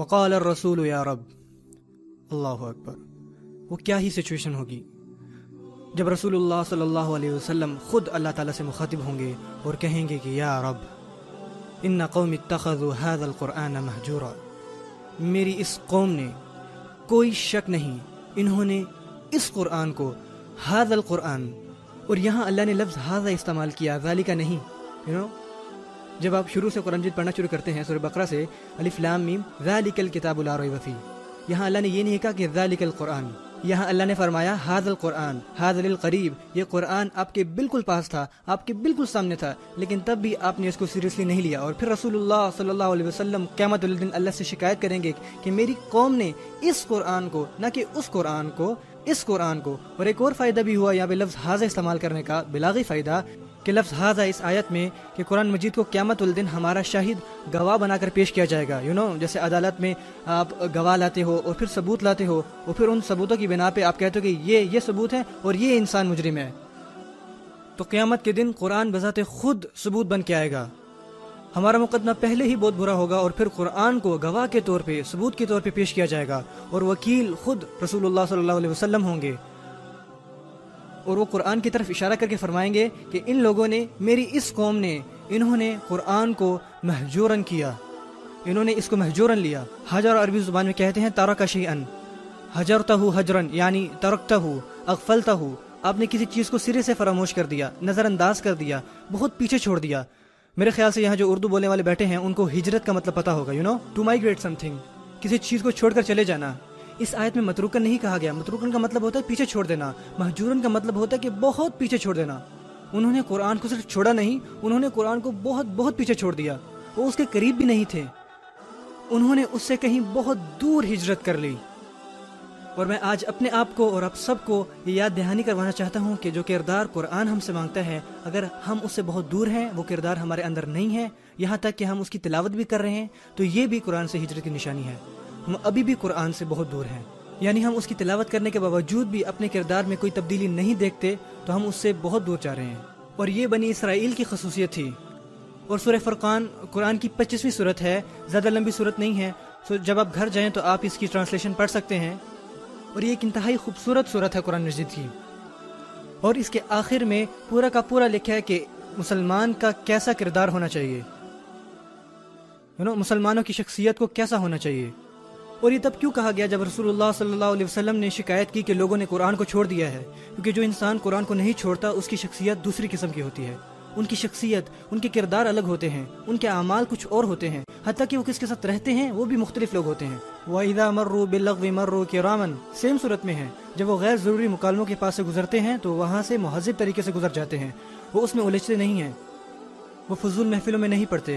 وقال الرسول یا رب۔ اللہ اکبر۔ وہ کیا ہی سچویشن ہوگی۔ جب رسول اللہ صلی اللہ علیہ وسلم خود اللہ تعالیٰ سے مخاطب ہوں گے اور کہیں گے کہ یا رب، ان قوم اتخذوا هذا القرآن محجورا میری اس قوم نے کوئی شک نہیں، انہوں نے اس قرآن کو هذا القرآن، اور یہاں اللہ نے لفظ هذا استعمال کیا ذالکہ نہیں۔ You know? جب آپ شروع سے قرآن مجید پڑھنا شروع کرتے ہیں، سورہ بقرہ سے، الف لام میم، ذالک الکتاب لا ریب فی یہاں اللہ نے یہ نہیں کہا کہ ذالک القرآن۔ یہاں اللہ نے فرمایا حاض القرآن حاض القریب یہ قرآن آپ کے بالکل پاس تھا، آپ کے بالکل سامنے تھا، لیکن تب بھی آپ نے اس کو سیریسلی نہیں لیا۔ اور پھر رسول اللہ صلی اللہ علیہ وسلم قیامت الدین اللہ سے شکایت کریں گے کہ میری قوم نے اس قرآن کو، نہ کہ اس قرآن کو، اس قرآن کو۔ اور ایک اور فائدہ بھی ہوا، یہاں پہ لفظ حاضر استعمال کرنے کا بلاغی فائدہ۔ کہ لفظ حاضہ اس آیت میں کہ قرآن مجید کو قیامت الدن ہمارا شاہد گواہ بنا کر پیش کیا جائے گا۔ یو نو جیسے عدالت میں آپ گواہ لاتے ہو اور پھر ثبوت لاتے ہو اور پھر ان ثبوتوں کی بنا پہ آپ کہتے ہو کہ یہ یہ ثبوت ہے اور یہ انسان مجرم ہے۔ تو قیامت کے دن قرآن بذات خود ثبوت بن کے آئے گا۔ ہمارا مقدمہ پہلے ہی بہت برا ہوگا اور پھر قرآن کو گواہ کے طور پہ، ثبوت کے طور پہ پیش کیا جائے گا اور وکیل خود رسول اللہ صلی اللہ علیہ وسلم ہوں گے۔ اور وہ قرآن کی طرف اشارہ کر کے فرمائیں گے کہ ان لوگوں نے میری اس قوم نے، انہوں نے قرآن کو محجورن کیا۔ انہوں نے اس کو محجورن لیا۔ حجر عربی زبان میں کہتے ہیں تارا کا شی ان حجرتا ہو حجرن یعنی ترکتا ہو اغفلتا ہو آپ نے کسی چیز کو سرے سے فراموش کر دیا نظر انداز کر دیا، بہت پیچھے چھوڑ دیا۔ میرے خیال سے یہاں جو اردو بولنے والے بیٹھے ہیں، ان کو ہجرت کا مطلب پتا ہوگا you know to migrate something کسی چیز کو چھوڑ کر چلے جانا۔ اس آیت میں متروکن نہیں کہا گیا۔ متروکن کا مطلب ہوتا ہے پیچھے چھوڑ دینا۔ محجورن کا مطلب ہوتا ہے کہ بہت پیچھے چھوڑ دینا۔ انہوں نے قرآن کو صرف چھوڑا نہیں، انہوں نے قرآن کو بہت بہت پیچھے چھوڑ دیا۔ وہ اس کے قریب بھی نہیں تھے۔ انہوں نے اس سے کہیں بہت دور ہجرت کر لی۔ اور میں آج اپنے آپ کو اور آپ سب کو یہ یاد دہانی کروانا چاہتا ہوں کہ جو کردار قرآن ہم سے مانگتا ہے، اگر ہم اس سے بہت دور ہیں، وہ کردار ہمارے اندر نہیں ہے۔ یہاں تک کہ ہم اس کی تلاوت بھی کر رہے ہیں، تو یہ بھی قرآن سے ہجرت کی نشانی ہے۔ ہم ابھی بھی قرآن سے بہت دور ہیں۔ یعنی ہم اس کی تلاوت کرنے کے باوجود بھی اپنے کردار میں کوئی تبدیلی نہیں دیکھتے، تو ہم اس سے بہت دور جا رہے ہیں۔ اور یہ بنی اسرائیل کی خصوصیت تھی۔ اور سورہ فرقان، قرآن کی پچیسویں صورت ہے۔ زیادہ لمبی صورت نہیں ہے۔ سو جب آپ گھر جائیں تو آپ اس کی ٹرانسلیشن پڑھ سکتے ہیں۔ اور یہ ایک انتہائی خوبصورت صورت ہے قرآن مجید کی۔ اور اس کے آخر میں پورا کا پورا لکھا ہے کہ مسلمان کا کیسا کردار ہونا چاہیے۔ مسلمانوں کی شخصیت کو کیسا ہونا چاہیے۔ اور یہ تب کیوں کہا گیا جب رسول اللہ صلی اللہ علیہ وسلم نے شکایت کی کہ لوگوں نے قرآن کو چھوڑ دیا ہے؟ کیونکہ جو انسان قرآن کو نہیں چھوڑتا، اس کی شخصیت دوسری قسم کی ہوتی ہے۔ ان کی شخصیت، ان کے کردار الگ ہوتے ہیں، ان کے اعمال کچھ اور ہوتے ہیں۔ حتیٰ کہ وہ کس کے ساتھ رہتے ہیں، وہ بھی مختلف لوگ ہوتے ہیں۔ وَإِذَا مَرُّوا بِاللَّغْوِ مَرُّوا كِرَامًا سیم صورت میں ہے جب وہ غیر ضروری مکالموں کے پاس سے گزرتے ہیں، تو وہاں سے مہذب طریقے سے گزر جاتے ہیں۔ وہ اس میں الجھتے نہیں ہیں۔ وہ فضول محفلوں میں نہیں پڑھتے۔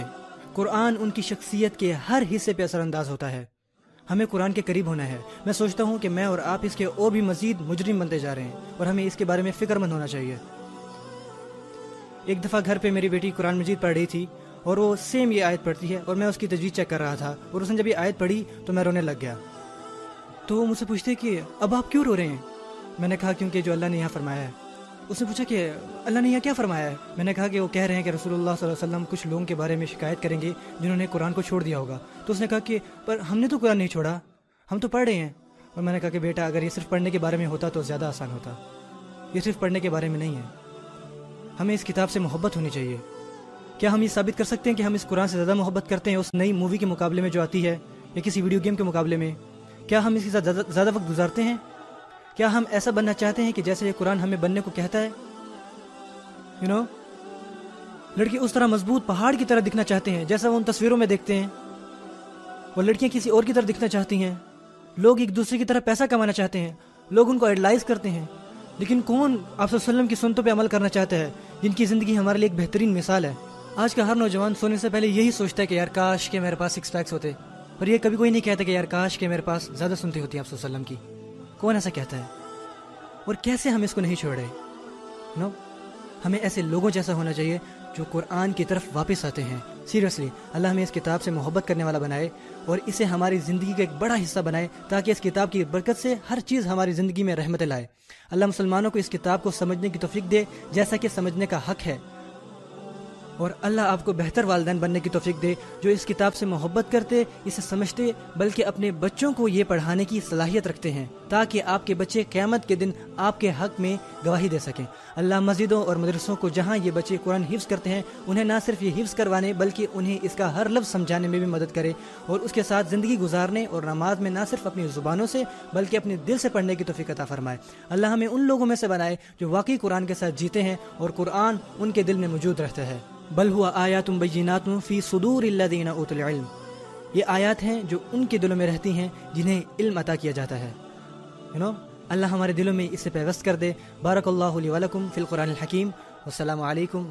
قرآن ان کی شخصیت کے ہر حصے پہ اثر انداز ہوتا ہے۔ ہمیں قرآن کے قریب ہونا ہے۔ میں سوچتا ہوں کہ میں اور آپ اس کے اور بھی مزید مجرم بنتے جا رہے ہیں اور ہمیں اس کے بارے میں فکر مند ہونا چاہیے۔ ایک دفعہ گھر پہ میری بیٹی قرآن مجید پڑھ رہی تھی اور وہ سیم یہ آیت پڑھتی ہے اور میں اس کی تجویز چیک کر رہا تھا اور اس نے جب یہ آیت پڑھی تو میں رونے لگ گیا۔ تو وہ مجھ سے پوچھتے کہ اب آپ کیوں رو رہے ہیں؟ میں نے کہا کیونکہ جو اللہ نے یہاں فرمایا ہے۔ اس نے پوچھا کہ اللہ نے یہاں کیا فرمایا ہے؟ میں نے کہا کہ وہ کہہ رہے ہیں کہ رسول اللہ صلی اللہ علیہ وسلم کچھ لوگوں کے بارے میں شکایت کریں گے جنہوں نے قرآن کو چھوڑ دیا ہوگا۔ تو اس نے کہا کہ پر ہم نے تو قرآن نہیں چھوڑا، ہم تو پڑھ رہے ہیں۔ اور میں نے کہا کہ بیٹا، اگر یہ صرف پڑھنے کے بارے میں ہوتا تو زیادہ آسان ہوتا۔ یہ صرف پڑھنے کے بارے میں نہیں ہے۔ ہمیں اس کتاب سے محبت ہونی چاہیے۔ کیا ہم یہ ثابت کر سکتے ہیں کہ ہم اس قرآن سے زیادہ محبت کرتے ہیں اس نئی مووی کے مقابلے میں جو آتی ہے یا کسی ویڈیو گیم کے مقابلے میں؟ کیا ہم اس کے ساتھ زیادہ وقت گزارتے ہیں؟ کیا ہم ایسا بننا چاہتے ہیں کہ جیسے یہ قرآن ہمیں بننے کو کہتا ہے؟ یو نو لڑکی اس طرح مضبوط پہاڑ کی طرح دکھنا چاہتے ہیں، جیسا وہ ان تصویروں میں دیکھتے ہیں۔ وہ لڑکیاں کسی اور کی طرح دکھنا چاہتی ہیں۔ لوگ ایک دوسرے کی طرح پیسہ کمانا چاہتے ہیں۔ لوگ ان کو ایڈلائز کرتے ہیں۔ لیکن کون آپ وسلم کی سنتوں پہ عمل کرنا چاہتا ہے؟ جن کی زندگی ہمارے لیے ایک بہترین مثال ہے۔ آج کا ہر نوجوان سونے سے پہلے یہی سوچتا ہے کہ یار کاش کے میرے پاس سکس پیکس ہوتے۔ اور یہ کبھی کوئی نہیں کہتا کہ یار کاش کے میرے پاس زیادہ سنتی ہوتی آپ وسلم کی۔ کون ایسا کہتا ہے؟ اور کیسے ہم اس کو نہیں چھوڑ رہے نو ہمیں ایسے لوگوں جیسا ہونا چاہیے جو قرآن کی طرف واپس آتے ہیں۔ سیریسلی اللہ ہمیں اس کتاب سے محبت کرنے والا بنائے اور اسے ہماری زندگی کا ایک بڑا حصہ بنائے تاکہ اس کتاب کی برکت سے ہر چیز ہماری زندگی میں رحمت لائے۔ اللہ مسلمانوں کو اس کتاب کو سمجھنے کی توفیق دے، جیسا کہ سمجھنے کا حق ہے۔ اور اللہ آپ کو بہتر والدین بننے کی توفیق دے جو اس کتاب سے محبت کرتے، اسے سمجھتے، بلکہ اپنے بچوں کو یہ پڑھانے کی صلاحیت رکھتے ہیں تاکہ آپ کے بچے قیامت کے دن آپ کے حق میں گواہی دے سکیں۔ اللہ مسجدوں اور مدرسوں کو جہاں یہ بچے قرآن حفظ کرتے ہیں، انہیں نہ صرف یہ حفظ کروانے بلکہ انہیں اس کا ہر لفظ سمجھانے میں بھی مدد کرے اور اس کے ساتھ زندگی گزارنے اور نماز میں نہ صرف اپنی زبانوں سے بلکہ اپنے دل سے پڑھنے کی توفیق عطا فرمائے۔ اللہ ہمیں ان لوگوں میں سے بنائے جو واقعی قرآن کے ساتھ جیتے ہیں اور قرآن ان کے دل میں موجود رہتا ہے۔ بل ہوا آیات بینات فی صدور اللہ اوت العلم۔ یہ آیات ہیں جو ان کے دلوں میں رہتی ہیں جنہیں علم عطا کیا جاتا ہے۔ You know? اللہ ہمارے دلوں میں اسے پیوست کر دے۔ بارک اللہ علیہ ولکم فی القرآن الحکیم۔ السلام علیکم